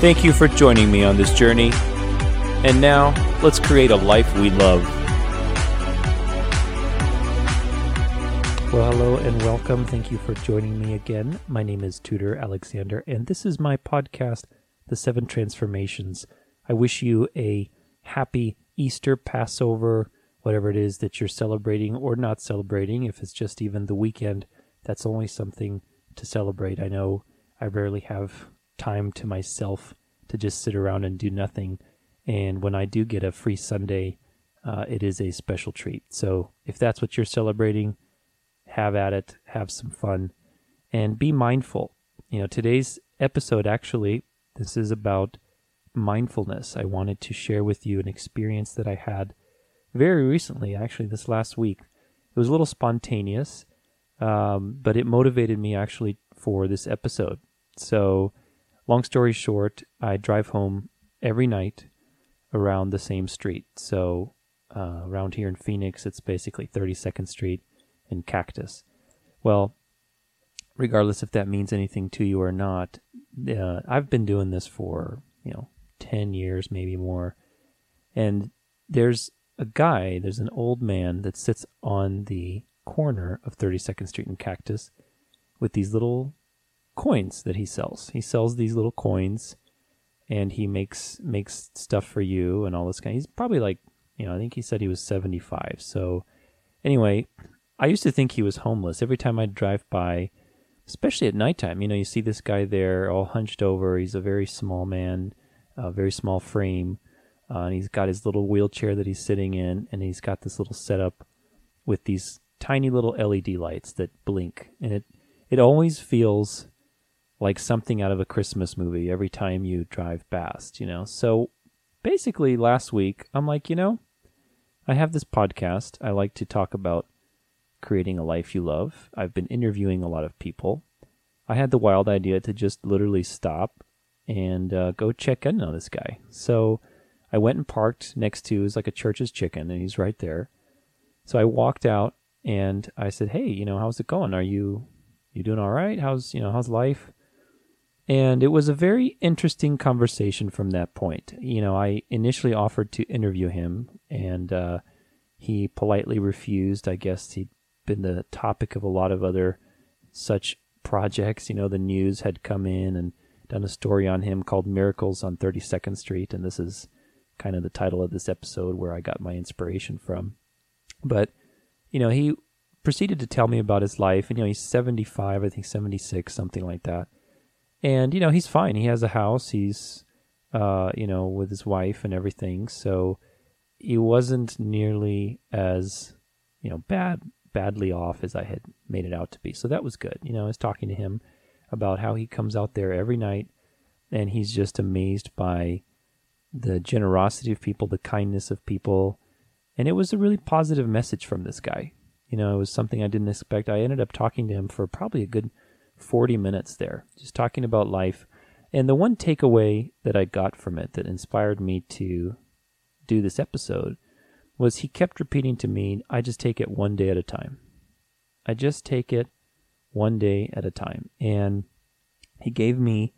Thank you for joining me on this journey. And now, let's create a life we love. Well, hello and welcome. Thank you for joining me again. My name is Tudor Alexander, and this is my podcast, The Seven Transformations. I wish you a happy Easter, Passover, whatever it is that you're celebrating or not celebrating. If it's just even the weekend, that's only something to celebrate. I know I rarely have time to myself to just sit around and do nothing. And when I do get a free Sunday, uh, it is a special treat. So if that's what you're celebrating, have at it, have some fun, and be mindful. You know, today's episode actually, this is about mindfulness. I wanted to share with you an experience that I had very recently, actually, this last week. It was a little spontaneous, um, but it motivated me actually for this episode. So, long story short, I drive home every night around the same street. So, uh, around here in Phoenix, it's basically 32nd Street and Cactus. Well, regardless if that means anything to you or not, uh, I've been doing this for, you know, 10 years, maybe more. And there's a guy, there's an old man that sits on the corner of 32nd Street and Cactus with these little coins that he sells. He sells these little coins and he makes makes stuff for you and all this kind. He's probably like, you know, I think he said he was 75. So anyway, I used to think he was homeless. Every time I'd drive by, especially at nighttime, you know, you see this guy there all hunched over. He's a very small man, a very small frame uh, and he's got his little wheelchair that he's sitting in, and he's got this little setup with these tiny little LED lights that blink, and it it always feels like something out of a Christmas movie every time you drive past, you know. So basically, last week I'm like, you know, I have this podcast. I like to talk about creating a life you love. I've been interviewing a lot of people. I had the wild idea to just literally stop and uh, go check in on this guy. So I went and parked next to is like a church's chicken, and he's right there. So I walked out and I said, "Hey, you know, how's it going? Are you you doing all right? How's you know how's life?" And it was a very interesting conversation from that point. You know, I initially offered to interview him, and uh, he politely refused. I guess he'd been the topic of a lot of other such projects. You know, the news had come in and done a story on him called Miracles on 32nd Street, and this is kind of the title of this episode where I got my inspiration from. But, you know, he proceeded to tell me about his life. And, you know, he's 75, I think 76, something like that. And, you know, he's fine. He has a house. He's, uh, you know, with his wife and everything. So he wasn't nearly as, you know, bad, badly off as I had made it out to be. So that was good. You know, I was talking to him about how he comes out there every night and he's just amazed by the generosity of people, the kindness of people. And it was a really positive message from this guy. You know, it was something I didn't expect. I ended up talking to him for probably a good 40 minutes there, just talking about life. And the one takeaway that I got from it that inspired me to do this episode was he kept repeating to me, I just take it one day at a time. I just take it one day at a time. And he gave me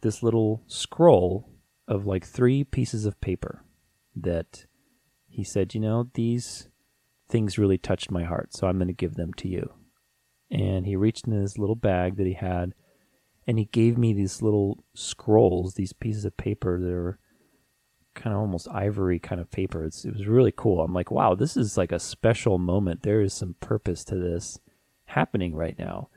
this little scroll of like three pieces of paper that he said, you know, these things really touched my heart, so I'm going to give them to you. And he reached in his little bag that he had and he gave me these little scrolls, these pieces of paper that are kind of almost ivory kind of paper. It's, it was really cool. I'm like, wow, this is like a special moment. There is some purpose to this happening right now.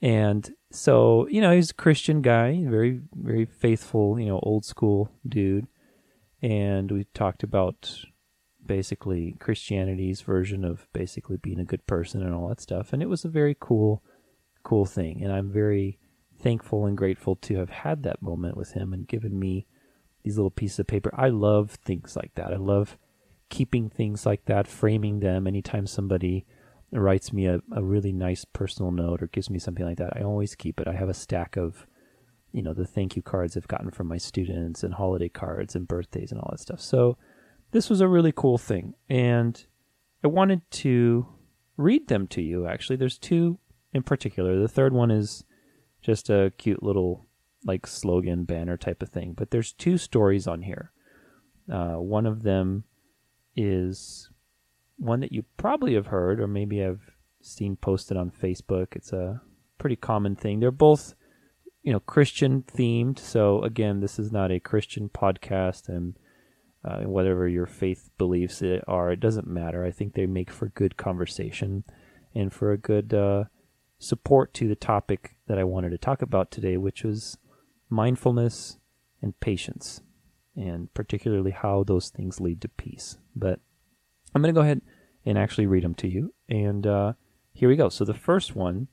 And so, you know, he's a Christian guy, very, very faithful, you know, old school dude. And we talked about basically Christianity's version of basically being a good person and all that stuff. And it was a very cool, cool thing. And I'm very thankful and grateful to have had that moment with him and given me these little pieces of paper. I love things like that. I love keeping things like that, framing them. Anytime somebody writes me a, a really nice personal note or gives me something like that, I always keep it. I have a stack of, you know, the thank you cards I've gotten from my students and holiday cards and birthdays and all that stuff. So this was a really cool thing. And I wanted to read them to you, actually. There's two in particular. The third one is just a cute little like slogan banner type of thing. But there's two stories on here. Uh, one of them is one that you probably have heard, or maybe have seen posted on Facebook. It's a pretty common thing. They're both, you know, Christian themed. So again, this is not a Christian podcast, and uh, whatever your faith beliefs are, it doesn't matter. I think they make for good conversation and for a good uh, support to the topic that I wanted to talk about today, which was mindfulness and patience, and particularly how those things lead to peace. But I'm going to go ahead and actually read them to you. And uh, here we go. So the first one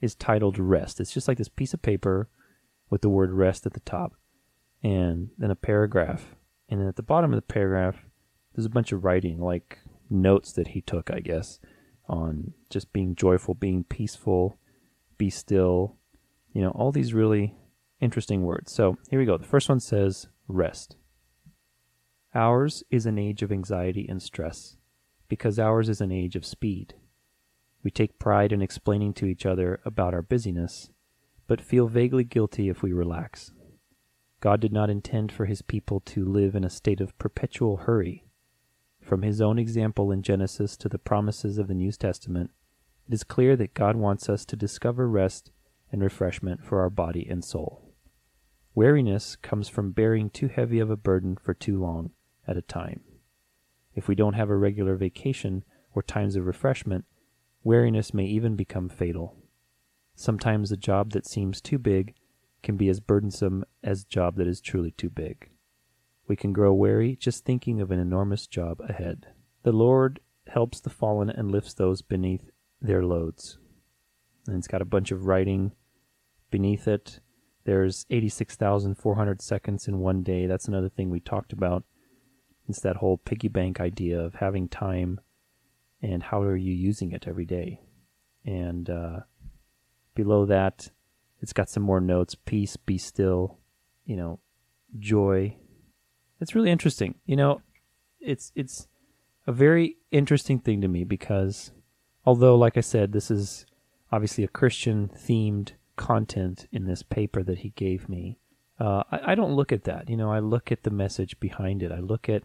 is titled Rest. It's just like this piece of paper with the word rest at the top, and then a paragraph. And then at the bottom of the paragraph, there's a bunch of writing, like notes that he took, I guess, on just being joyful, being peaceful, be still, you know, all these really interesting words. So here we go. The first one says rest. Ours is an age of anxiety and stress because ours is an age of speed. We take pride in explaining to each other about our busyness, but feel vaguely guilty if we relax. God did not intend for his people to live in a state of perpetual hurry. From his own example in Genesis to the promises of the New Testament, it is clear that God wants us to discover rest and refreshment for our body and soul. Weariness comes from bearing too heavy of a burden for too long at a time. If we don't have a regular vacation or times of refreshment, weariness may even become fatal. Sometimes a job that seems too big can be as burdensome as a job that is truly too big. We can grow weary just thinking of an enormous job ahead. The Lord helps the fallen and lifts those beneath their loads. And it's got a bunch of writing beneath it. There's 86,400 seconds in one day. That's another thing we talked about. It's that whole piggy bank idea of having time and how are you using it every day. And uh, below that, it's got some more notes peace, be still, you know, joy. It's really interesting. You know, it's it's a very interesting thing to me because although like I said this is obviously a Christian themed content in this paper that he gave me, uh, I, I don't look at that. You know, I look at the message behind it. I look at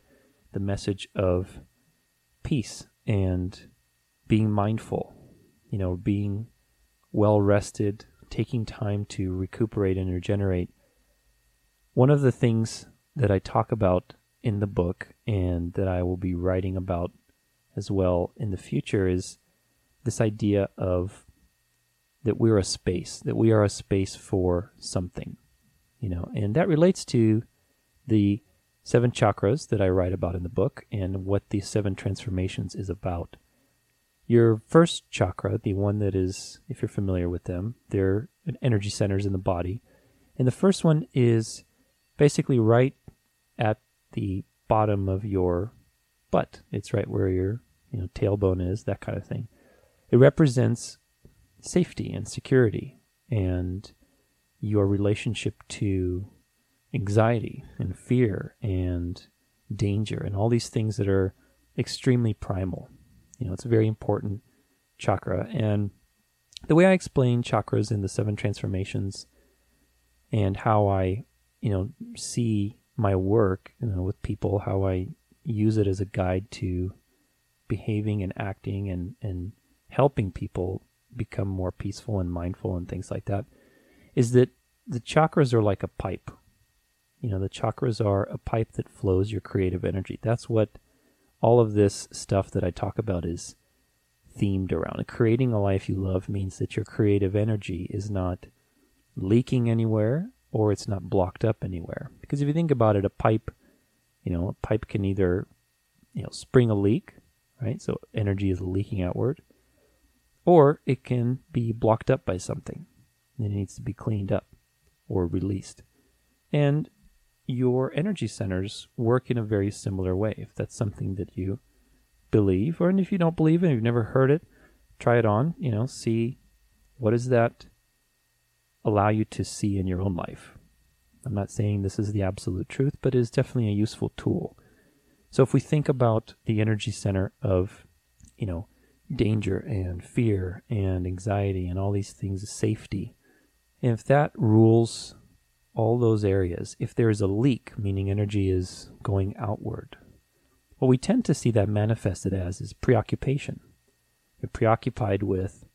the message of peace and being mindful, you know, being well rested, taking time to recuperate and regenerate. One of the things that I talk about in the book and that I will be writing about as well in the future is this idea of that we're a space, that we are a space for something, you know, and that relates to the seven chakras that I write about in the book and what the seven transformations is about. Your first chakra, the one that is, if you're familiar with them, they're energy centers in the body. And the first one is basically right at the bottom of your butt. It's right where your you know tailbone is, that kind of thing. It represents safety and security and your relationship to anxiety and fear and danger and all these things that are extremely primal. You know, it's a very important chakra. And the way I explain chakras in the seven transformations and how I, you know, see my work, you know, with people, how I use it as a guide to behaving and acting and, and helping people become more peaceful and mindful and things like that, is that the chakras are like a pipe you know, the chakras are a pipe that flows your creative energy. That's what all of this stuff that I talk about is themed around. Creating a life you love means that your creative energy is not leaking anywhere or it's not blocked up anywhere. Because if you think about it, a pipe, you know, a pipe can either, you know, spring a leak, right? So energy is leaking outward, or it can be blocked up by something. and it needs to be cleaned up or released. And your energy centers work in a very similar way. If that's something that you believe, or if you don't believe it, you've never heard it, try it on, you know, see what does that allow you to see in your own life. I'm not saying this is the absolute truth, but it is definitely a useful tool. So if we think about the energy center of, you know, danger and fear and anxiety and all these things, safety, if that rules all those areas, if there is a leak, meaning energy is going outward, what we tend to see that manifested as is preoccupation. You're preoccupied with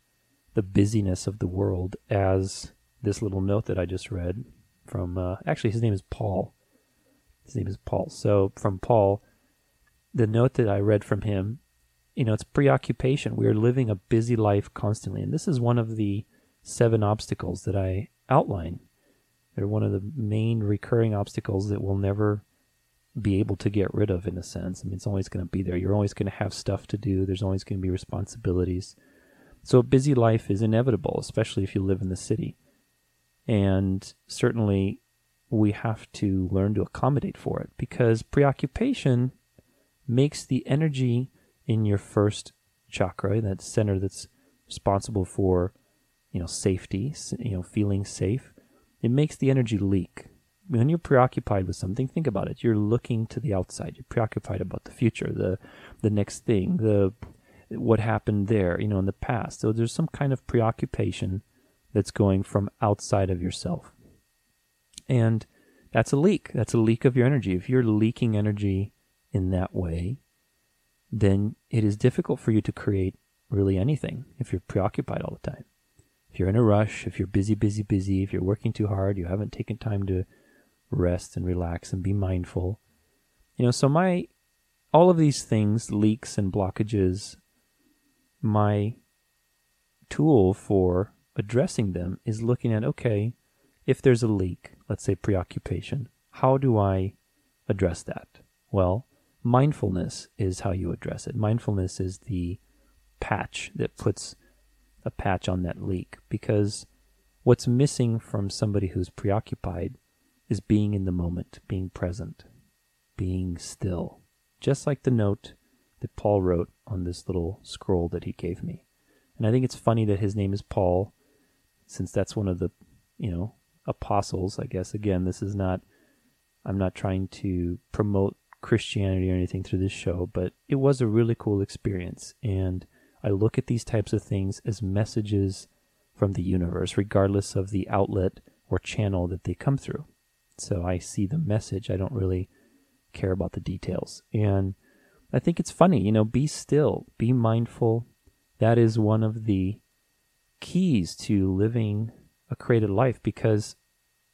the busyness of the world as this little note that I just read from, uh, actually, his name is Paul. His name is Paul. So from Paul, the note that I read from him, you know, it's preoccupation. We are living a busy life constantly. And this is one of the seven obstacles that I outline. They're one of the main recurring obstacles that we'll never be able to get rid of, in a sense. I mean, it's always going to be there. You're always going to have stuff to do, there's always going to be responsibilities. So a busy life is inevitable, especially if you live in the city. And certainly we have to learn to accommodate for it because preoccupation makes the energy in your first chakra, that center that's responsible for, you know, safety, you know, feeling safe, it makes the energy leak. When you're preoccupied with something, think about it. You're looking to the outside. You're preoccupied about the future, the the next thing, the what happened there, you know, in the past. So there's some kind of preoccupation that's going from outside of yourself. And that's a leak. That's a leak of your energy. If you're leaking energy in that way, then it is difficult for you to create really anything if you're preoccupied all the time. You're in a rush, if you're busy, busy, busy, if you're working too hard, you haven't taken time to rest and relax and be mindful. You know, so my all of these things, leaks and blockages, my tool for addressing them is looking at okay, if there's a leak, let's say preoccupation, how do I address that? Well, mindfulness is how you address it. Mindfulness is the patch that puts a patch on that leak because what's missing from somebody who's preoccupied is being in the moment, being present, being still. Just like the note that Paul wrote on this little scroll that he gave me. And I think it's funny that his name is Paul since that's one of the, you know, apostles, I guess. Again, this is not, I'm not trying to promote Christianity or anything through this show, but it was a really cool experience. And I look at these types of things as messages from the universe, regardless of the outlet or channel that they come through. So I see the message. I don't really care about the details. And I think it's funny, you know, be still, be mindful. That is one of the keys to living a created life because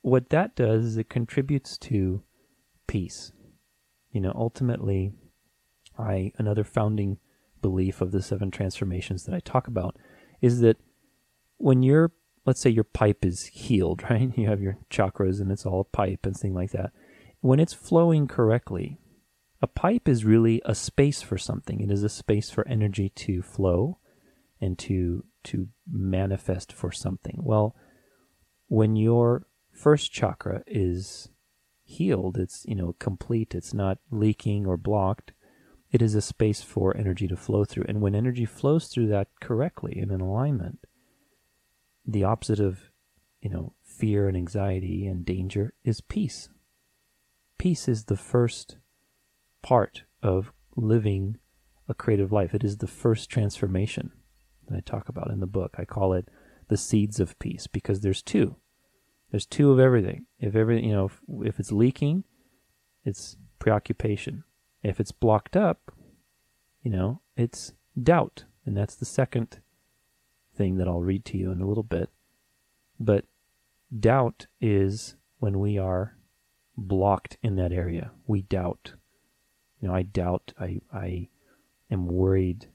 what that does is it contributes to peace. You know, ultimately, I another founding belief of the seven transformations that I talk about is that when your let's say your pipe is healed, right? You have your chakras and it's all a pipe and things like that. When it's flowing correctly, a pipe is really a space for something. It is a space for energy to flow and to to manifest for something. Well, when your first chakra is healed, it's, you know, complete, it's not leaking or blocked, it is a space for energy to flow through. And when energy flows through that correctly and in alignment, the opposite of, you know, fear and anxiety and danger is peace. Peace is the first part of living a creative life. It is the first transformation that I talk about in the book. I call it the seeds of peace because there's two. There's two of everything. If every you know, if, if it's leaking, it's preoccupation. If it's blocked up, you know, it's doubt. And that's the second thing that I'll read to you in a little bit. But doubt is when we are blocked in that area. We doubt. You know, I doubt, I I am worried,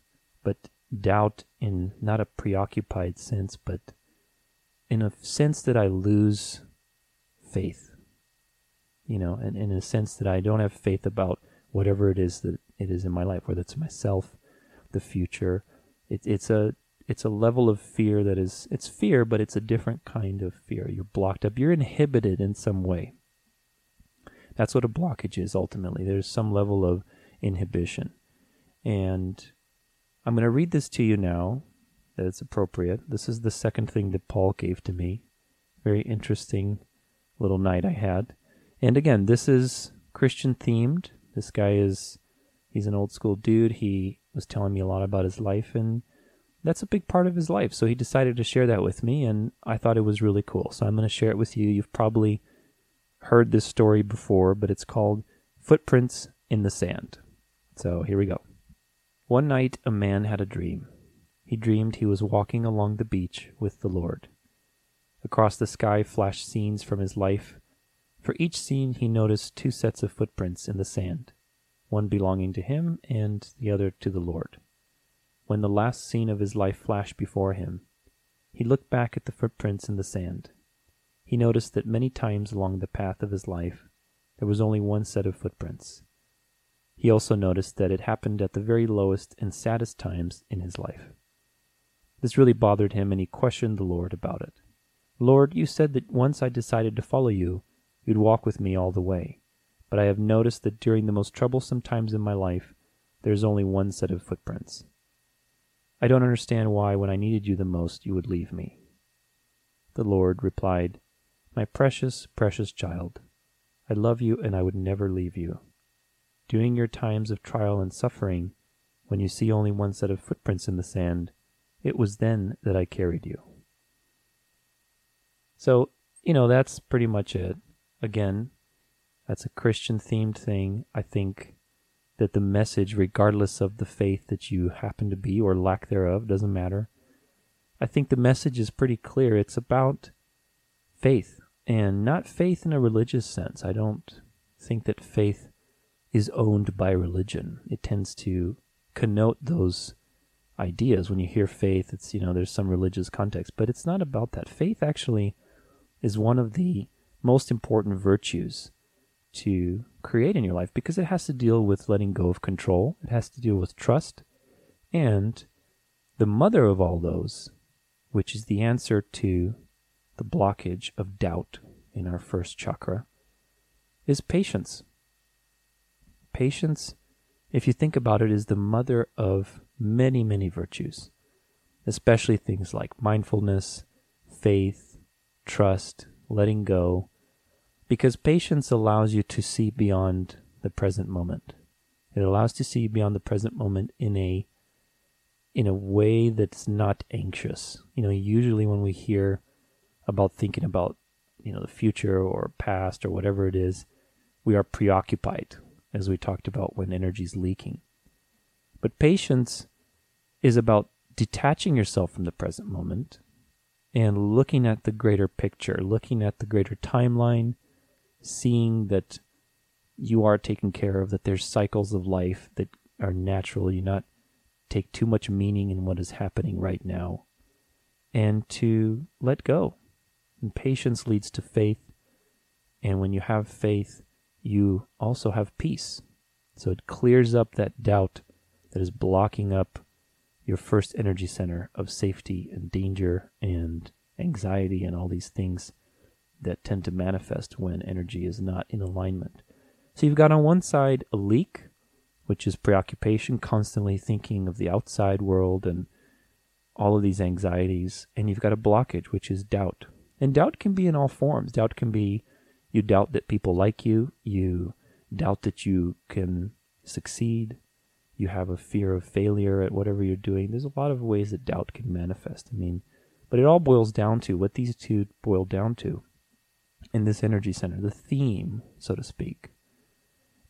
but doubt in not a preoccupied sense, but in a sense that I lose faith. You know, and, in a sense that I don't have faith about whatever it is that it is in my life, whether it's myself, the future. It, it's a it's a level of fear that is it's fear, but it's a different kind of fear. You're blocked up. You're inhibited in some way. That's what a blockage is ultimately. There's some level of inhibition. And I'm going to read this to you now that it's appropriate. This is the second thing that Paul gave to me. Very interesting little night I had. And again, this is Christian themed. This guy is he's an old school dude. He was telling me a lot about his life and that's a big part of his life. So he decided to share that with me and I thought it was really cool. So I'm going to share it with you. You've probably heard this story before, but it's called Footprints in the Sand. So here we go. One night a man had a dream. He dreamed he was walking along the beach with the Lord. Across the sky flashed scenes from his life. For each scene he noticed two sets of footprints in the sand, one belonging to him and the other to the Lord. When the last scene of his life flashed before him, he looked back at the footprints in the sand. He noticed that many times along the path of his life there was only one set of footprints. He also noticed that it happened at the very lowest and saddest times in his life. This really bothered him, and he questioned the Lord about it. Lord, you said that once I decided to follow you, you'd walk with me all the way. But I have noticed that during the most troublesome times in my life, there is only one set of footprints. I don't understand why, when I needed you the most, you would leave me. The Lord replied, My precious, precious child, I love you and I would never leave you. During your times of trial and suffering, when you see only one set of footprints in the sand, it was then that I carried you. So, you know, that's pretty much it. Again, that's a Christian themed thing. I think that the message, regardless of the faith that you happen to be or lack thereof, doesn't matter. I think the message is pretty clear. It's about faith, and not faith in a religious sense. I don't think that faith is owned by religion. It tends to connote those ideas. When you hear faith, it's, you know, there's some religious context, but it's not about that. Faith actually is one of the most important virtues to create in your life because it has to deal with letting go of control, it has to deal with trust, and the mother of all those, which is the answer to the blockage of doubt in our first chakra, is patience. Patience, if you think about it, is the mother of many, many virtues, especially things like mindfulness, faith, trust, letting go, because patience allows you to see beyond the present moment. It allows to see beyond the present moment in a in a way that's not anxious. You know, usually when we hear about thinking about, you know, the future or past or whatever it is, we are preoccupied as we talked about when energy's leaking. But patience is about detaching yourself from the present moment and looking at the greater picture, looking at the greater timeline, seeing that you are taken care of, that there's cycles of life that are natural. You not take too much meaning in what is happening right now, and to let go. And patience leads to faith. And when you have faith, you also have peace. So it clears up that doubt that is blocking up your first energy center of safety and danger and anxiety and all these things that tend to manifest when energy is not in alignment. So you've got on one side a leak, which is preoccupation, constantly thinking of the outside world and all of these anxieties. And you've got a blockage, which is doubt. And doubt can be in all forms. Doubt can be you doubt that people like you. You doubt that you can succeed. You have a fear of failure at whatever you're doing. There's a lot of ways that doubt can manifest. I mean, but it all boils down to what these two boil down to in this energy center. The theme, so to speak,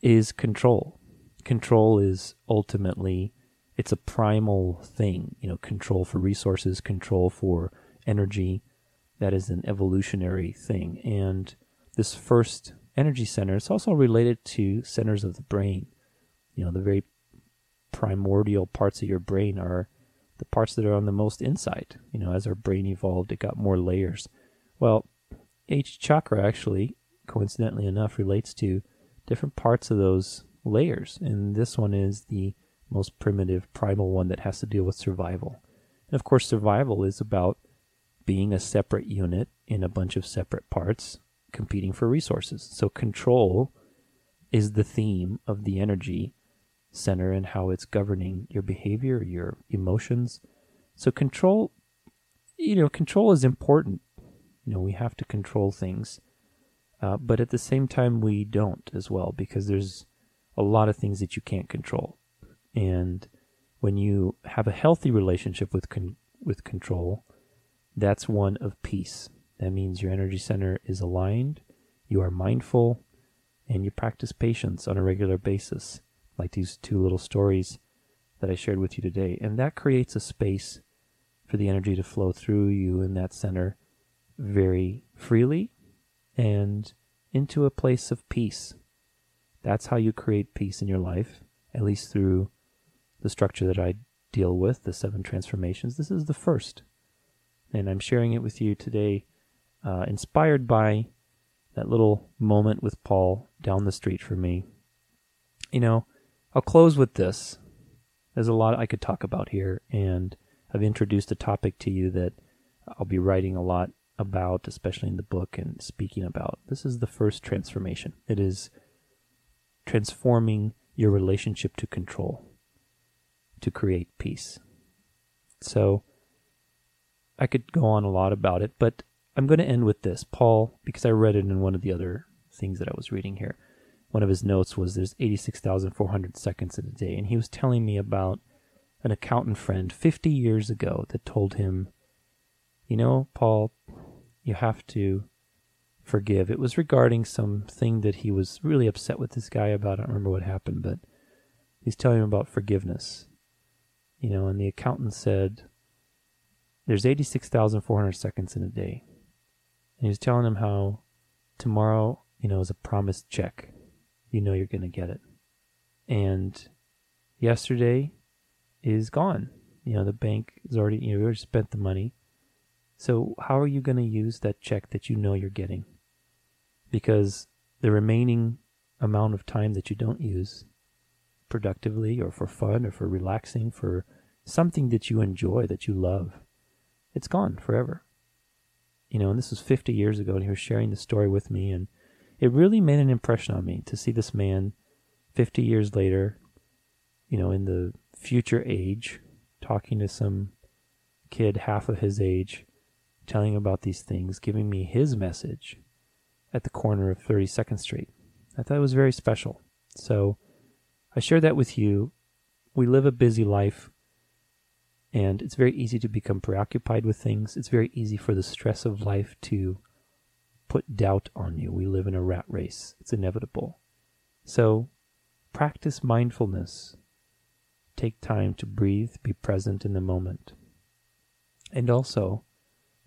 is control. Control is ultimately it's a primal thing, you know, control for resources, control for energy. That is an evolutionary thing. And this first energy center is also related to centers of the brain. You know, the very primordial parts of your brain are the parts that are on the most inside. You know, as our brain evolved, it got more layers. Well, each chakra actually, coincidentally enough, relates to different parts of those layers. And this one is the most primitive, primal one that has to deal with survival. And of course, survival is about being a separate unit in a bunch of separate parts competing for resources. So, control is the theme of the energy center and how it's governing your behavior, your emotions. So, control, you know, control is important. You know, we have to control things. Uh, but at the same time, we don't as well because there's a lot of things that you can't control. And when you have a healthy relationship with con- with control, that's one of peace. That means your energy center is aligned, you are mindful, and you practice patience on a regular basis, like these two little stories that I shared with you today. And that creates a space for the energy to flow through you in that center very freely and into a place of peace. That's how you create peace in your life, at least through the structure that I deal with, the seven transformations. This is the first. And I'm sharing it with you today, uh, inspired by that little moment with Paul down the street for me. You know, I'll close with this. There's a lot I could talk about here, and I've introduced a topic to you that I'll be writing a lot about, especially in the book and speaking about. This is the first transformation. It is transforming your relationship to control to create peace. So I could go on a lot about it, but I'm going to end with this. Paul, because I read it in one of the other things that I was reading here, one of his notes was there's 86,400 seconds in a day. And he was telling me about an accountant friend 50 years ago that told him, you know, Paul, you have to forgive. It was regarding something that he was really upset with this guy about. I don't remember what happened, but he's telling him about forgiveness you know, and the accountant said, there's 86,400 seconds in a day. And he was telling him how tomorrow, you know, is a promised check. You know you're going to get it. And yesterday is gone. You know, the bank is already, you know, already spent the money. So how are you going to use that check that you know you're getting? Because the remaining amount of time that you don't use productively or for fun or for relaxing, for something that you enjoy, that you love, it's gone forever. You know, and this was 50 years ago, and he was sharing the story with me, and it really made an impression on me to see this man 50 years later, you know, in the future age, talking to some kid half of his age, telling about these things, giving me his message at the corner of 32nd Street. I thought it was very special. So, I share that with you. We live a busy life, and it's very easy to become preoccupied with things. It's very easy for the stress of life to put doubt on you. We live in a rat race, it's inevitable. So, practice mindfulness. Take time to breathe, be present in the moment. And also,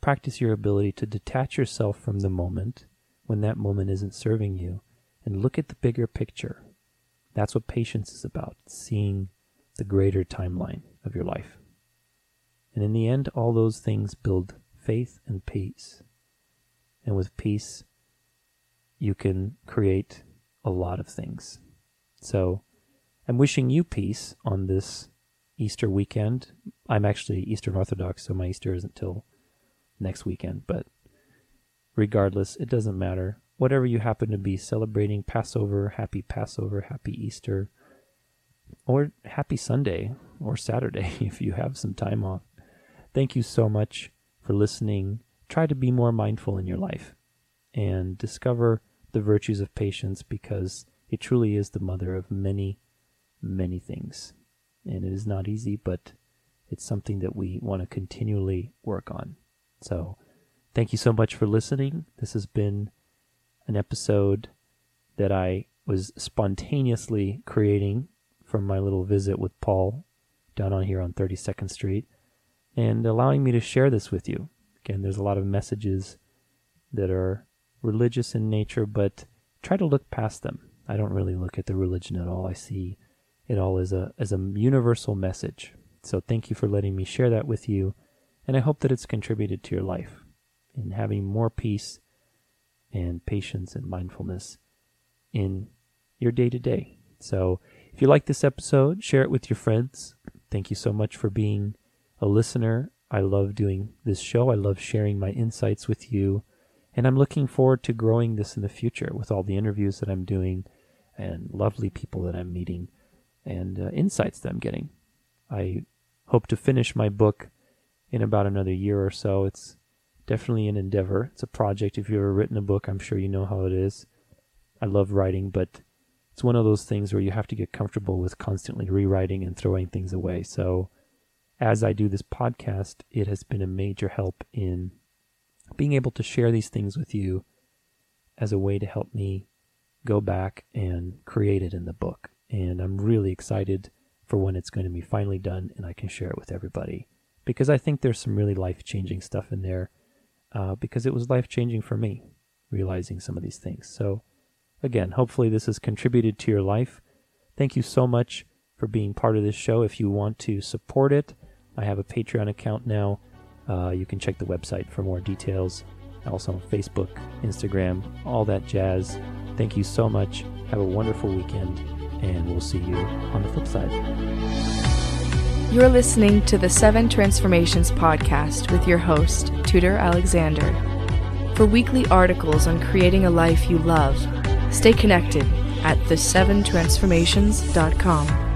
practice your ability to detach yourself from the moment when that moment isn't serving you and look at the bigger picture. That's what patience is about, seeing the greater timeline of your life. And in the end, all those things build faith and peace. And with peace, you can create a lot of things. So I'm wishing you peace on this Easter weekend. I'm actually Eastern Orthodox, so my Easter isn't till next weekend, but regardless, it doesn't matter whatever you happen to be celebrating Passover, happy Passover, happy Easter, or happy Sunday or Saturday if you have some time off. Thank you so much for listening. Try to be more mindful in your life and discover the virtues of patience because it truly is the mother of many, many things. And it is not easy, but it's something that we want to continually work on. So, thank you so much for listening. This has been an episode that I was spontaneously creating from my little visit with Paul down on here on 32nd Street and allowing me to share this with you. Again, there's a lot of messages that are religious in nature, but try to look past them. I don't really look at the religion at all. I see it all as a as a universal message. So thank you for letting me share that with you, and I hope that it's contributed to your life in having more peace and patience and mindfulness in your day to day. So, if you like this episode, share it with your friends. Thank you so much for being a listener. I love doing this show. I love sharing my insights with you. And I'm looking forward to growing this in the future with all the interviews that I'm doing and lovely people that I'm meeting and uh, insights that I'm getting. I hope to finish my book in about another year or so. It's definitely an endeavor. It's a project. If you've ever written a book, I'm sure you know how it is. I love writing, but it's one of those things where you have to get comfortable with constantly rewriting and throwing things away. So, as I do this podcast, it has been a major help in being able to share these things with you as a way to help me go back and create it in the book. And I'm really excited for when it's going to be finally done and I can share it with everybody because I think there's some really life changing stuff in there uh, because it was life changing for me realizing some of these things. So, again, hopefully this has contributed to your life. Thank you so much for being part of this show. If you want to support it, I have a Patreon account now. Uh, you can check the website for more details. Also on Facebook, Instagram, all that jazz. Thank you so much. Have a wonderful weekend, and we'll see you on the flip side. You're listening to the Seven Transformations podcast with your host, Tudor Alexander. For weekly articles on creating a life you love, stay connected at the7transformations.com.